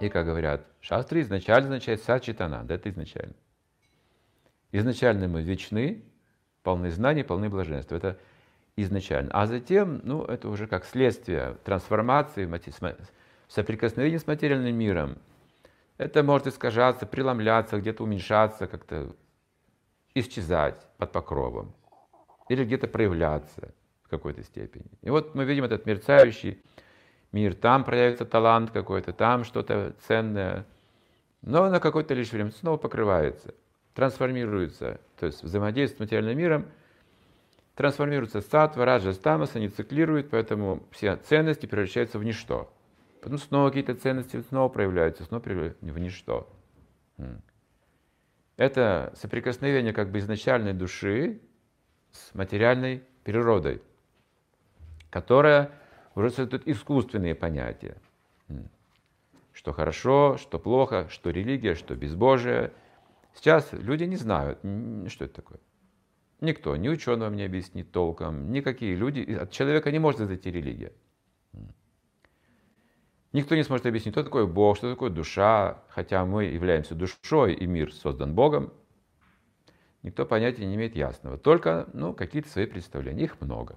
И как говорят, шастры изначально означает сачитананда, это изначально. Изначально мы вечны, полны знаний, полны блаженства. Это изначально. А затем, ну, это уже как следствие трансформации, соприкосновения с материальным миром. Это может искажаться, преломляться, где-то уменьшаться, как-то исчезать под покровом. Или где-то проявляться в какой-то степени. И вот мы видим этот мерцающий мир. Там проявится талант какой-то, там что-то ценное. Но на какое-то лишь время снова покрывается, трансформируется. То есть взаимодействие с материальным миром трансформируется сатва, раджа, тамас, они циклируют, поэтому все ценности превращаются в ничто. Потом снова какие-то ценности снова проявляются, снова проявляются в ничто. Это соприкосновение как бы изначальной души с материальной природой, которая уже создает искусственные понятия. Что хорошо, что плохо, что религия, что безбожие. Сейчас люди не знают, что это такое. Никто, ни ученый вам не объяснит толком, никакие люди, от человека не может зайти религия. Никто не сможет объяснить, что такое Бог, что такое душа, хотя мы являемся душой, и мир создан Богом. Никто понятия не имеет ясного, только ну, какие-то свои представления, их много.